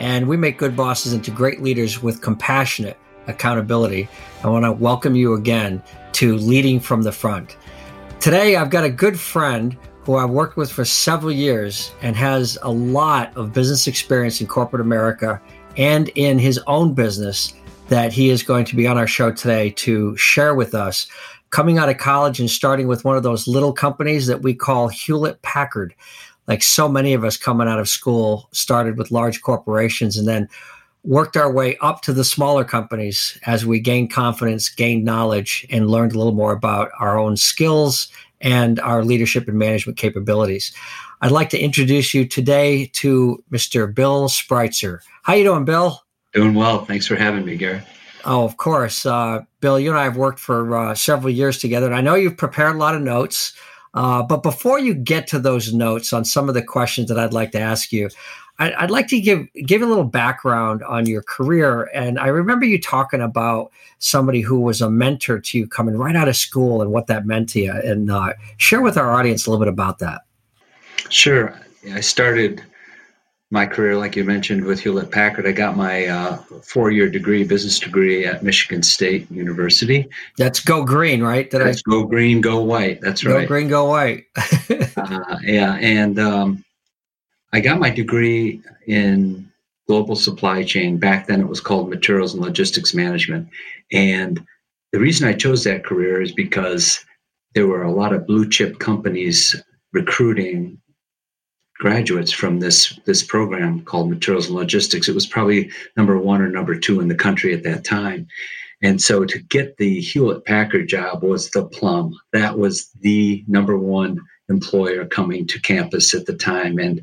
and we make good bosses into great leaders with compassionate accountability. I want to welcome you again to Leading from the Front. Today, I've got a good friend who I've worked with for several years and has a lot of business experience in corporate America and in his own business that he is going to be on our show today to share with us. Coming out of college and starting with one of those little companies that we call Hewlett Packard like so many of us coming out of school, started with large corporations and then worked our way up to the smaller companies as we gained confidence, gained knowledge, and learned a little more about our own skills and our leadership and management capabilities. I'd like to introduce you today to Mr. Bill Spreitzer. How you doing, Bill? Doing well. Thanks for having me, Gary. Oh, of course. Uh, Bill, you and I have worked for uh, several years together, and I know you've prepared a lot of notes. Uh, but before you get to those notes on some of the questions that I'd like to ask you, I, I'd like to give give a little background on your career. And I remember you talking about somebody who was a mentor to you coming right out of school and what that meant to you. And uh, share with our audience a little bit about that. Sure. I started my career, like you mentioned, with Hewlett Packard. I got my uh, four year degree, business degree at Michigan State University. That's go green, right? Did That's I... go green, go white. That's right. Go green, go white. uh, yeah. And um, I got my degree in global supply chain. Back then it was called materials and logistics management. And the reason I chose that career is because there were a lot of blue chip companies recruiting graduates from this this program called materials and logistics. It was probably number one or number two in the country at that time. And so to get the hewlett packard job was the plum. That was the number one employer coming to campus at the time. And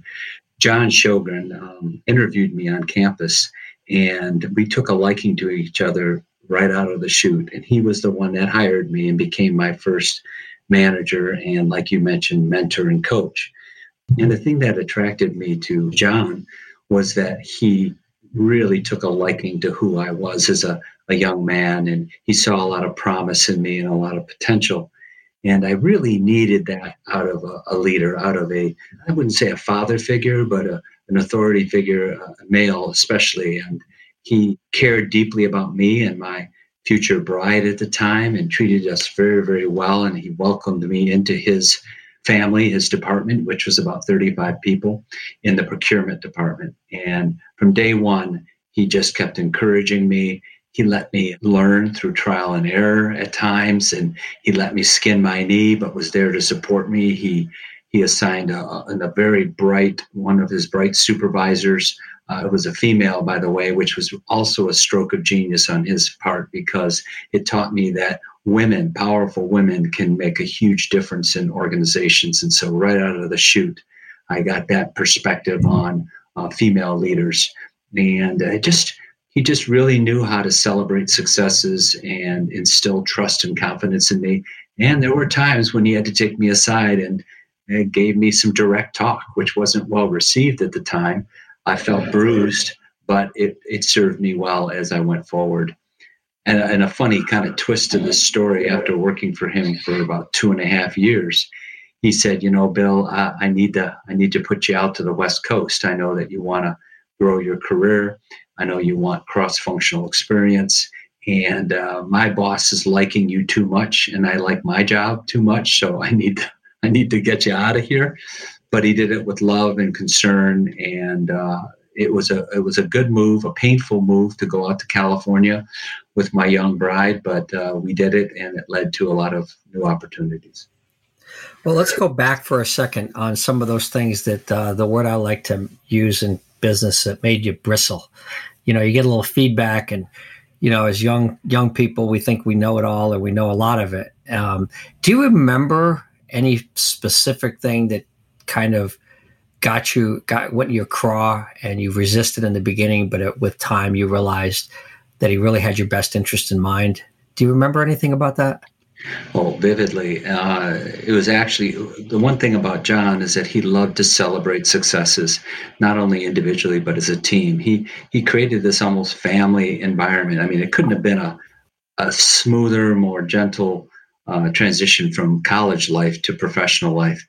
john shogren um, interviewed me on campus and we took a liking to each other right out of the chute. And he was the one that hired me and became my first manager and like you mentioned mentor and coach and the thing that attracted me to John was that he really took a liking to who I was as a, a young man, and he saw a lot of promise in me and a lot of potential. And I really needed that out of a, a leader, out of a, I wouldn't say a father figure, but a, an authority figure, a male especially. And he cared deeply about me and my future bride at the time and treated us very, very well. And he welcomed me into his family, his department, which was about 35 people in the procurement department. And from day one, he just kept encouraging me. He let me learn through trial and error at times, and he let me skin my knee, but was there to support me. He he assigned a, a very bright one of his bright supervisors. Uh, it was a female, by the way, which was also a stroke of genius on his part because it taught me that women, powerful women, can make a huge difference in organizations. And so, right out of the chute, I got that perspective on uh, female leaders, and it just he just really knew how to celebrate successes and instill trust and confidence in me. And there were times when he had to take me aside and, and gave me some direct talk, which wasn't well received at the time. I felt bruised, but it, it served me well as I went forward and, and a funny kind of twist to this story after working for him for about two and a half years he said you know bill I, I need to i need to put you out to the west coast. I know that you want to grow your career. I know you want cross-functional experience. And uh, my boss is liking you too much and i like my job too much so i need to, i need to get you out of here. But he did it with love and concern and uh, it was a it was a good move, a painful move to go out to California with my young bride, but uh, we did it, and it led to a lot of new opportunities. Well, let's go back for a second on some of those things that uh, the word I like to use in business that made you bristle. You know, you get a little feedback, and you know, as young young people, we think we know it all or we know a lot of it. Um, do you remember any specific thing that kind of got you got went in your craw and you resisted in the beginning, but it, with time you realized that he really had your best interest in mind? Do you remember anything about that? Oh, vividly. Uh, it was actually the one thing about John is that he loved to celebrate successes, not only individually but as a team. He he created this almost family environment. I mean, it couldn't have been a a smoother, more gentle uh, transition from college life to professional life.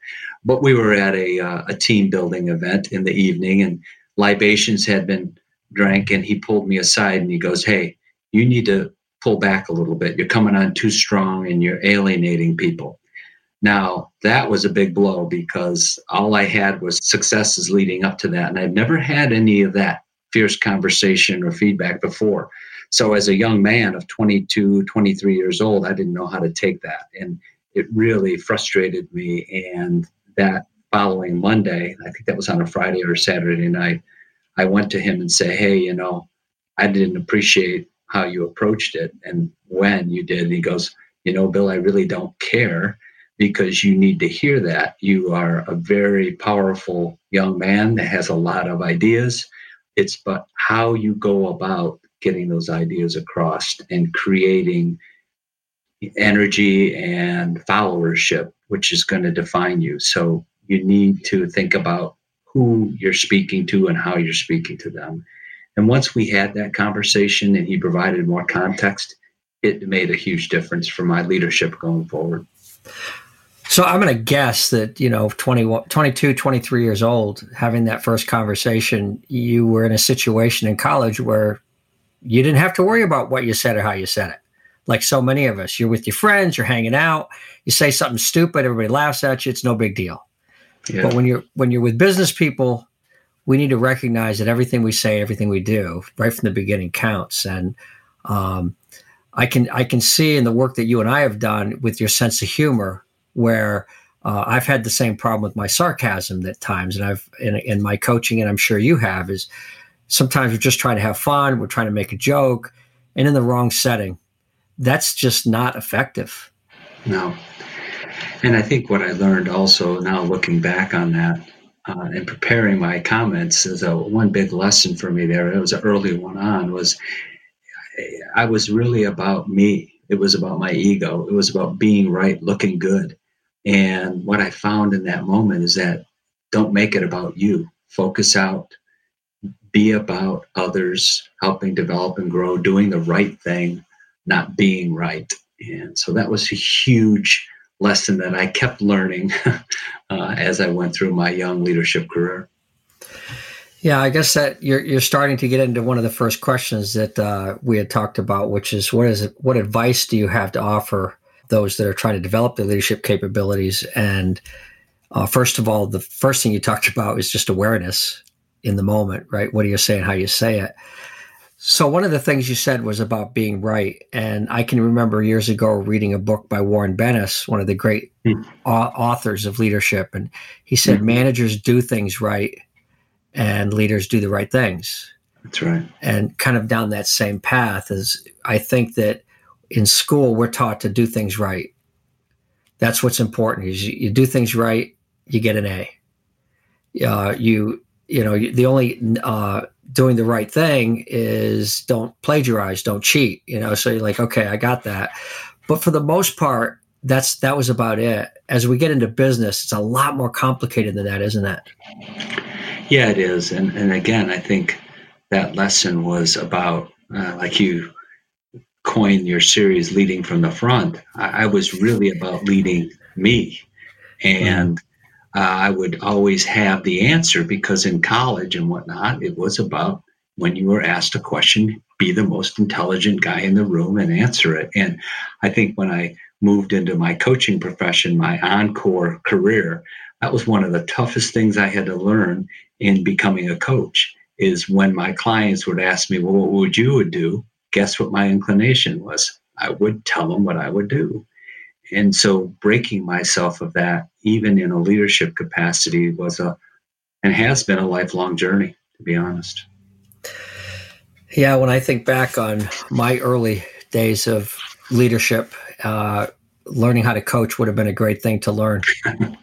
But we were at a uh, a team building event in the evening, and libations had been drank, and he pulled me aside and he goes, "Hey, you need to pull back a little bit. You're coming on too strong and you're alienating people. Now, that was a big blow because all I had was successes leading up to that. And I've never had any of that fierce conversation or feedback before. So, as a young man of 22, 23 years old, I didn't know how to take that. And it really frustrated me. And that following Monday, I think that was on a Friday or Saturday night, I went to him and say, Hey, you know, I didn't appreciate how you approached it and when you did. And he goes, You know, Bill, I really don't care because you need to hear that. You are a very powerful young man that has a lot of ideas. It's but how you go about getting those ideas across and creating energy and followership, which is going to define you. So you need to think about who you're speaking to and how you're speaking to them. And once we had that conversation and he provided more context, it made a huge difference for my leadership going forward. So I'm going to guess that, you know, 20, 22, 23 years old, having that first conversation, you were in a situation in college where you didn't have to worry about what you said or how you said it. Like so many of us, you're with your friends, you're hanging out, you say something stupid, everybody laughs at you, it's no big deal. Yeah. But when you're when you're with business people, we need to recognize that everything we say, everything we do, right from the beginning, counts. And um, I can I can see in the work that you and I have done with your sense of humor, where uh, I've had the same problem with my sarcasm at times, and I've in, in my coaching, and I'm sure you have, is sometimes we're just trying to have fun, we're trying to make a joke, and in the wrong setting, that's just not effective. No. And I think what I learned also now looking back on that uh, and preparing my comments is a one big lesson for me there. It was an early one on was i was really about me. It was about my ego. It was about being right looking good. And what i found in that moment is that don't make it about you. Focus out. Be about others helping develop and grow doing the right thing not being right and so that was a huge lesson that I kept learning uh, as I went through my young leadership career. Yeah, I guess that you're you're starting to get into one of the first questions that uh, we had talked about, which is what is it, what advice do you have to offer those that are trying to develop their leadership capabilities? And uh, first of all, the first thing you talked about is just awareness in the moment, right? What do you say and how you say it. So one of the things you said was about being right, and I can remember years ago reading a book by Warren Bennis, one of the great mm. authors of leadership, and he said mm. managers do things right, and leaders do the right things. That's right. And kind of down that same path is I think that in school we're taught to do things right. That's what's important. Is you, you do things right, you get an A. Uh, you you know the only uh, doing the right thing is don't plagiarize, don't cheat. You know, so you're like, okay, I got that. But for the most part, that's that was about it. As we get into business, it's a lot more complicated than that, isn't it? Yeah, it is. And and again, I think that lesson was about uh, like you coined your series leading from the front. I, I was really about leading me. And uh, I would always have the answer because in college and whatnot, it was about when you were asked a question, be the most intelligent guy in the room and answer it. And I think when I moved into my coaching profession, my encore career, that was one of the toughest things I had to learn in becoming a coach. is when my clients would ask me, Well, what would you would do? Guess what my inclination was? I would tell them what I would do. And so breaking myself of that, even in a leadership capacity, was a and has been a lifelong journey, to be honest. Yeah, when I think back on my early days of leadership, uh, learning how to coach would have been a great thing to learn.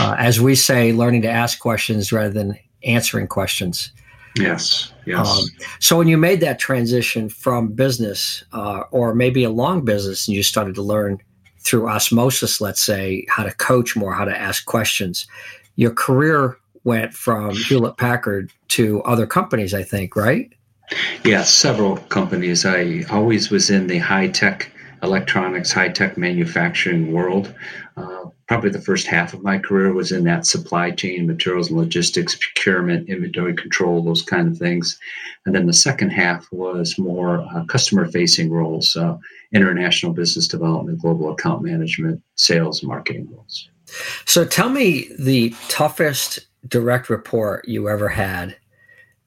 Uh, as we say, learning to ask questions rather than answering questions. Yes, yes. Um, so when you made that transition from business, uh, or maybe a long business, and you started to learn through osmosis, let's say, how to coach more, how to ask questions, your career went from Hewlett Packard to other companies, I think, right? Yes, several companies. I always was in the high tech electronics, high tech manufacturing world. Uh, probably the first half of my career was in that supply chain, materials and logistics, procurement, inventory control, those kind of things. And then the second half was more uh, customer facing roles, uh, international business development, global account management, sales, marketing roles. So tell me the toughest direct report you ever had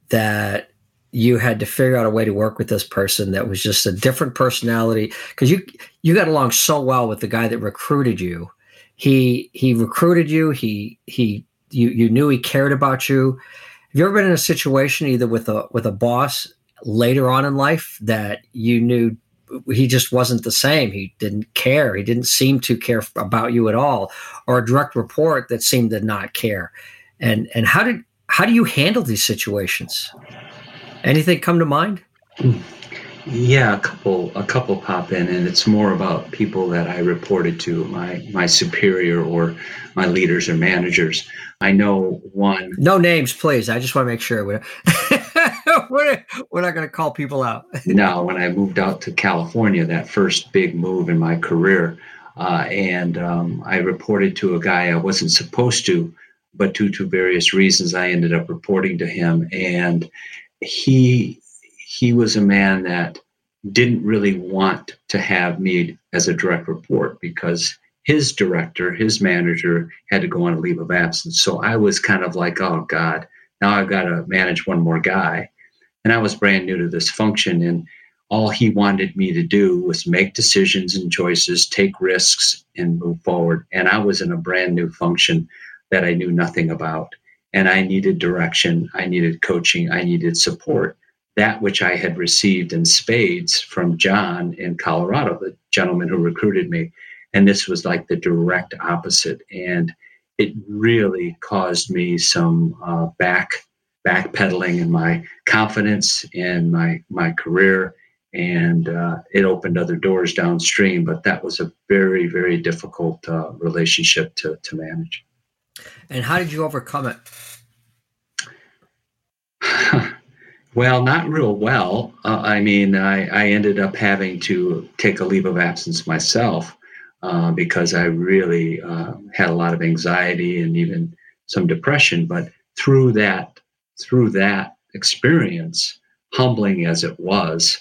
that you had to figure out a way to work with this person that was just a different personality. Because you you got along so well with the guy that recruited you. He he recruited you. He he you you knew he cared about you. Have you ever been in a situation either with a with a boss later on in life that you knew he just wasn't the same he didn't care he didn't seem to care about you at all or a direct report that seemed to not care and and how did how do you handle these situations Anything come to mind? Yeah, a couple a couple pop in, and it's more about people that I reported to, my my superior or my leaders or managers. I know one. No names, please. I just want to make sure we're we're, not going to call people out. no, when I moved out to California, that first big move in my career, uh, and um, I reported to a guy I wasn't supposed to, but due to various reasons, I ended up reporting to him, and he he was a man that didn't really want to have me as a direct report because his director, his manager had to go on a leave of absence. So I was kind of like, oh God, now I've got to manage one more guy. And I was brand new to this function. And all he wanted me to do was make decisions and choices, take risks, and move forward. And I was in a brand new function that I knew nothing about and I needed direction, I needed coaching, I needed support. That which I had received in spades from John in Colorado, the gentleman who recruited me. And this was like the direct opposite. And it really caused me some uh, back backpedaling in my confidence in my my career and uh, it opened other doors downstream but that was a very very difficult uh, relationship to, to manage and how did you overcome it? well, not real well. Uh, I mean, I, I ended up having to take a leave of absence myself uh, because I really uh, had a lot of anxiety and even some depression. But through that, through that experience, humbling as it was,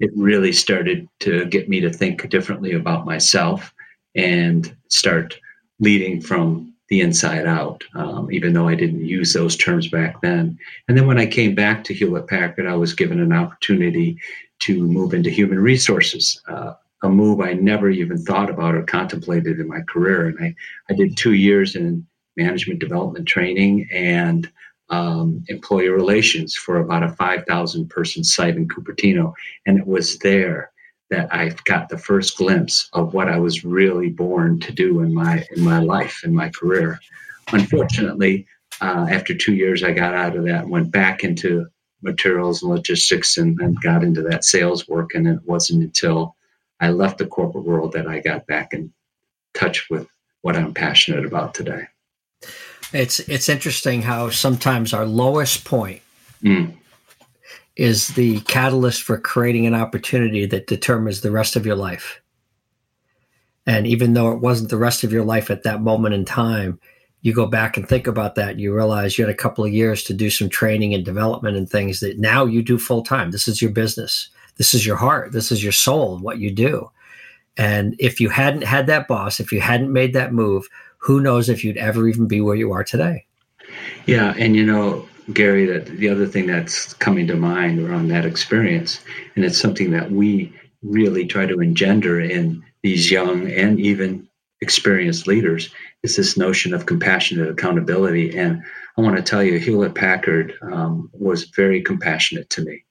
it really started to get me to think differently about myself and start leading from the inside out, um, even though I didn't use those terms back then. And then when I came back to Hewlett Packard, I was given an opportunity to move into human resources, uh, a move I never even thought about or contemplated in my career. And I, I did two years in management development training and um, employee relations for about a 5,000 person site in Cupertino. And it was there that I got the first glimpse of what I was really born to do in my in my life in my career. Unfortunately, uh, after two years, I got out of that and went back into materials and logistics and, and got into that sales work. And it wasn't until I left the corporate world that I got back in touch with what I'm passionate about today. It's it's interesting how sometimes our lowest point mm is the catalyst for creating an opportunity that determines the rest of your life. And even though it wasn't the rest of your life at that moment in time, you go back and think about that. You realize you had a couple of years to do some training and development and things that now you do full time. This is your business. This is your heart. This is your soul, what you do. And if you hadn't had that boss, if you hadn't made that move, who knows if you'd ever even be where you are today? Yeah. And, you know, Gary, that the other thing that's coming to mind around that experience, and it's something that we really try to engender in these young and even experienced leaders, is this notion of compassionate accountability. And I want to tell you, Hewlett Packard um, was very compassionate to me.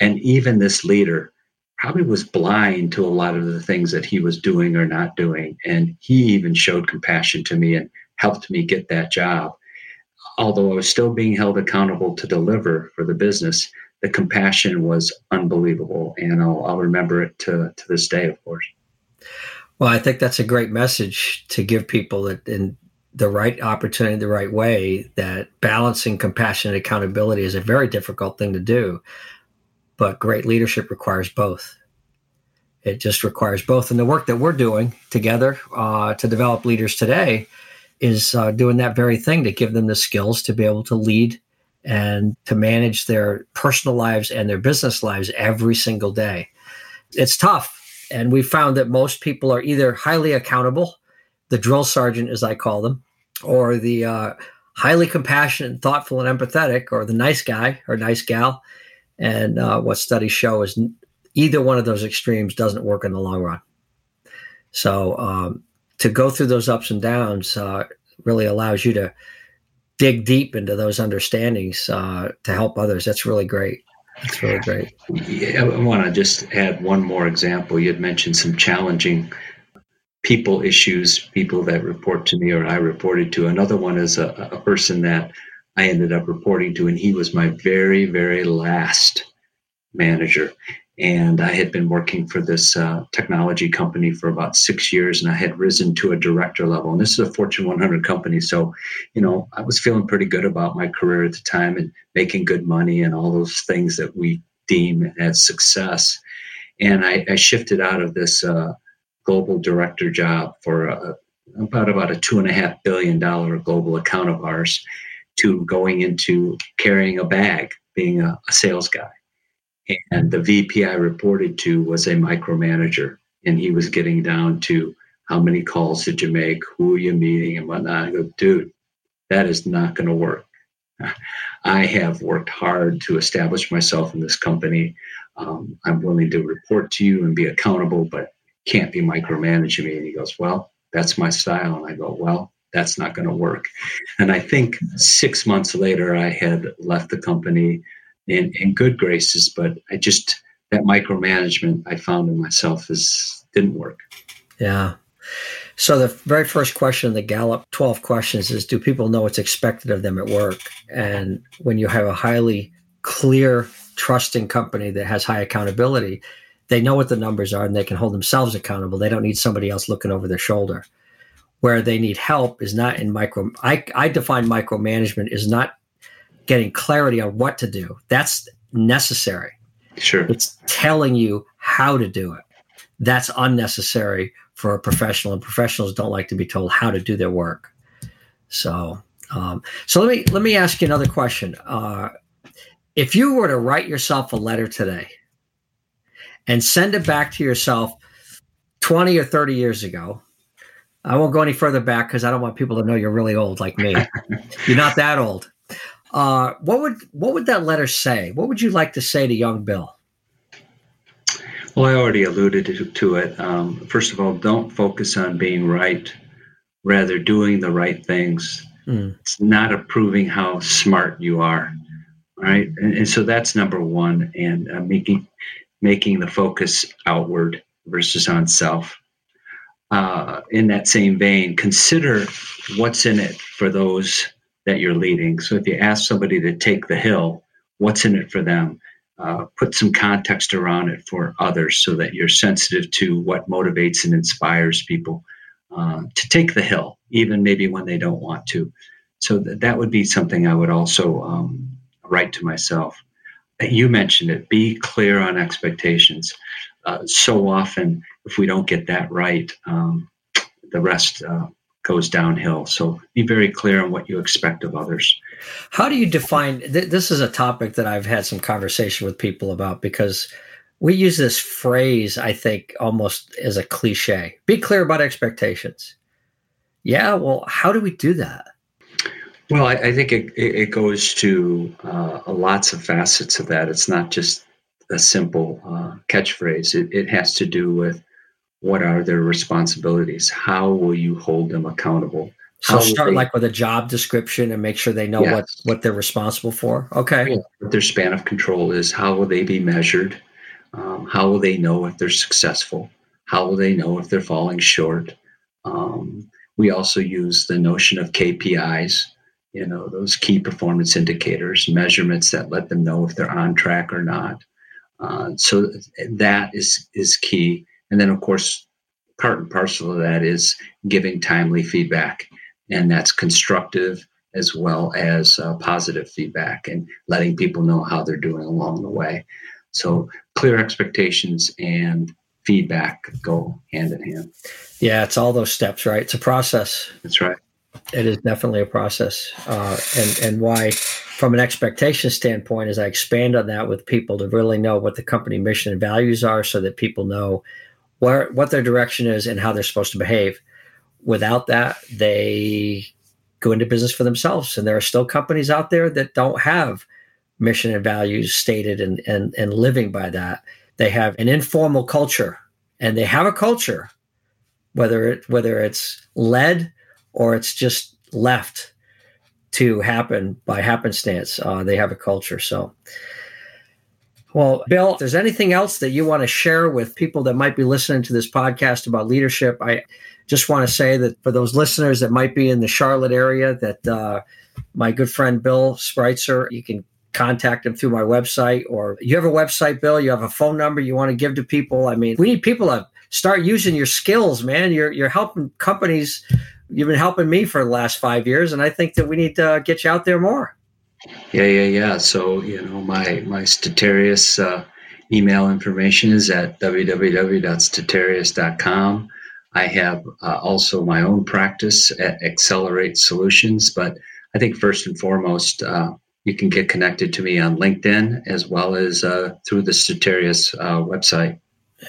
And even this leader probably was blind to a lot of the things that he was doing or not doing. And he even showed compassion to me and helped me get that job. Although I was still being held accountable to deliver for the business, the compassion was unbelievable. And I'll, I'll remember it to, to this day, of course. Well, I think that's a great message to give people that in the right opportunity, the right way, that balancing compassion and accountability is a very difficult thing to do. But great leadership requires both. It just requires both. And the work that we're doing together uh, to develop leaders today is uh, doing that very thing to give them the skills to be able to lead and to manage their personal lives and their business lives every single day. It's tough. And we found that most people are either highly accountable, the drill sergeant, as I call them, or the uh, highly compassionate, thoughtful, and empathetic, or the nice guy or nice gal. And uh, what studies show is either one of those extremes doesn't work in the long run. So um, to go through those ups and downs uh, really allows you to dig deep into those understandings uh, to help others. That's really great. That's really great. Yeah, I want to just add one more example. You had mentioned some challenging people issues, people that report to me or I reported to. Another one is a, a person that I ended up reporting to, and he was my very, very last manager. And I had been working for this uh, technology company for about six years, and I had risen to a director level. And this is a Fortune 100 company. So, you know, I was feeling pretty good about my career at the time and making good money and all those things that we deem as success. And I, I shifted out of this uh, global director job for a, about about a two and a half billion dollar global account of ours to going into carrying a bag, being a, a sales guy. And the VP I reported to was a micromanager, and he was getting down to how many calls did you make, who are you meeting, and whatnot. I go, dude, that is not going to work. I have worked hard to establish myself in this company. Um, I'm willing to report to you and be accountable, but can't be micromanaging me. And he goes, Well, that's my style. And I go, Well, that's not going to work. And I think six months later, I had left the company in, in good graces, but I just, that micromanagement I found in myself is didn't work. Yeah. So the very first question in the Gallup 12 questions is do people know what's expected of them at work? And when you have a highly clear, trusting company that has high accountability, they know what the numbers are and they can hold themselves accountable. They don't need somebody else looking over their shoulder where they need help is not in micro I, I define micromanagement is not getting clarity on what to do. That's necessary. Sure. It's telling you how to do it. That's unnecessary for a professional and professionals don't like to be told how to do their work. So um, so let me let me ask you another question. Uh, if you were to write yourself a letter today and send it back to yourself 20 or 30 years ago I won't go any further back because I don't want people to know you're really old like me. you're not that old. Uh, what would what would that letter say? What would you like to say to young Bill? Well, I already alluded to, to it. Um, first of all, don't focus on being right, rather doing the right things. Mm. It's not approving how smart you are, right? And, and so that's number one, and uh, making making the focus outward versus on self uh, in that same vein, consider what's in it for those that you're leading. So if you ask somebody to take the hill, what's in it for them? Uh, put some context around it for others so that you're sensitive to what motivates and inspires people uh, to take the hill, even maybe when they don't want to. So th- that would be something I would also um, write to myself. You mentioned it be clear on expectations. Uh, so often, if we don't get that right, um, the rest uh, goes downhill. So be very clear on what you expect of others. How do you define th- this? Is a topic that I've had some conversation with people about because we use this phrase, I think, almost as a cliche. Be clear about expectations. Yeah, well, how do we do that? Well, I, I think it, it goes to uh, lots of facets of that. It's not just a simple uh, catchphrase. It, it has to do with what are their responsibilities? How will you hold them accountable? So start they, like with a job description and make sure they know yes. what what they're responsible for. Okay. Yeah. What their span of control is. How will they be measured? Um, how will they know if they're successful? How will they know if they're falling short? Um, we also use the notion of KPIs. You know, those key performance indicators, measurements that let them know if they're on track or not. Uh, so that is is key. And then, of course, part and parcel of that is giving timely feedback and that's constructive as well as uh, positive feedback and letting people know how they're doing along the way. So clear expectations and feedback go hand in hand. Yeah, it's all those steps, right? It's a process. That's right. It is definitely a process, uh, and and why, from an expectation standpoint, as I expand on that with people to really know what the company mission and values are, so that people know where what their direction is and how they're supposed to behave without that, they go into business for themselves. And there are still companies out there that don't have mission and values stated and, and, and living by that. They have an informal culture and they have a culture, whether it whether it's led or it's just left to happen by happenstance. Uh, they have a culture. So well, Bill, if there's anything else that you want to share with people that might be listening to this podcast about leadership, I just want to say that for those listeners that might be in the Charlotte area, that uh, my good friend Bill Spreitzer, you can contact him through my website, or you have a website, Bill. You have a phone number you want to give to people. I mean, we need people to start using your skills, man. You're you're helping companies. You've been helping me for the last five years, and I think that we need to get you out there more. Yeah, yeah, yeah. So you know, my my Statarius uh, email information is at www.statarius.com. I have uh, also my own practice at Accelerate Solutions, but I think first and foremost, uh, you can get connected to me on LinkedIn as well as uh, through the Statarius uh, website.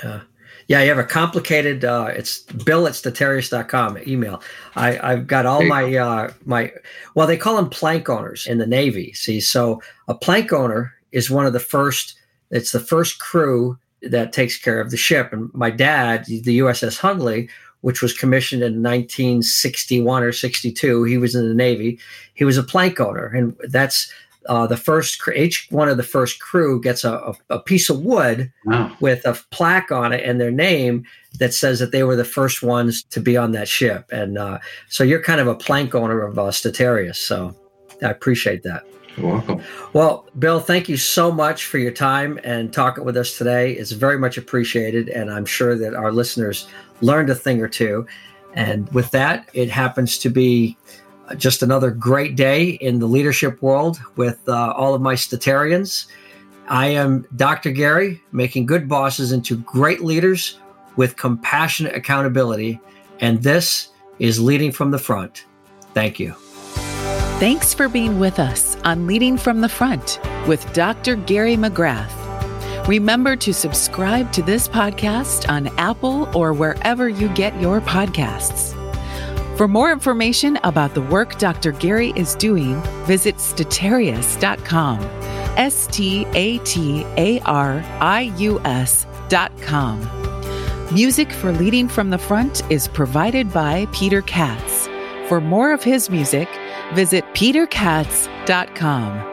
Yeah. Yeah, you have a complicated. Uh, it's bill at statarius.com email. I, I've got all my uh, my. Well, they call them plank owners in the Navy. See, so a plank owner is one of the first. It's the first crew that takes care of the ship. And my dad, the USS Hunley, which was commissioned in 1961 or 62, he was in the Navy. He was a plank owner, and that's uh, the first each one of the first crew gets a, a, piece of wood wow. with a plaque on it and their name that says that they were the first ones to be on that ship. And uh, so you're kind of a plank owner of uh, Statarius. So I appreciate that. You're welcome. Well, Bill, thank you so much for your time and talking with us today. It's very much appreciated. And I'm sure that our listeners learned a thing or two. And with that, it happens to be just another great day in the leadership world with uh, all of my statarians. I am Dr. Gary, making good bosses into great leaders with compassionate accountability. And this is Leading from the Front. Thank you. Thanks for being with us on Leading from the Front with Dr. Gary McGrath. Remember to subscribe to this podcast on Apple or wherever you get your podcasts. For more information about the work Dr. Gary is doing, visit statarius.com. S T A T A R I U S.com. Music for Leading from the Front is provided by Peter Katz. For more of his music, Visit peterkatz.com.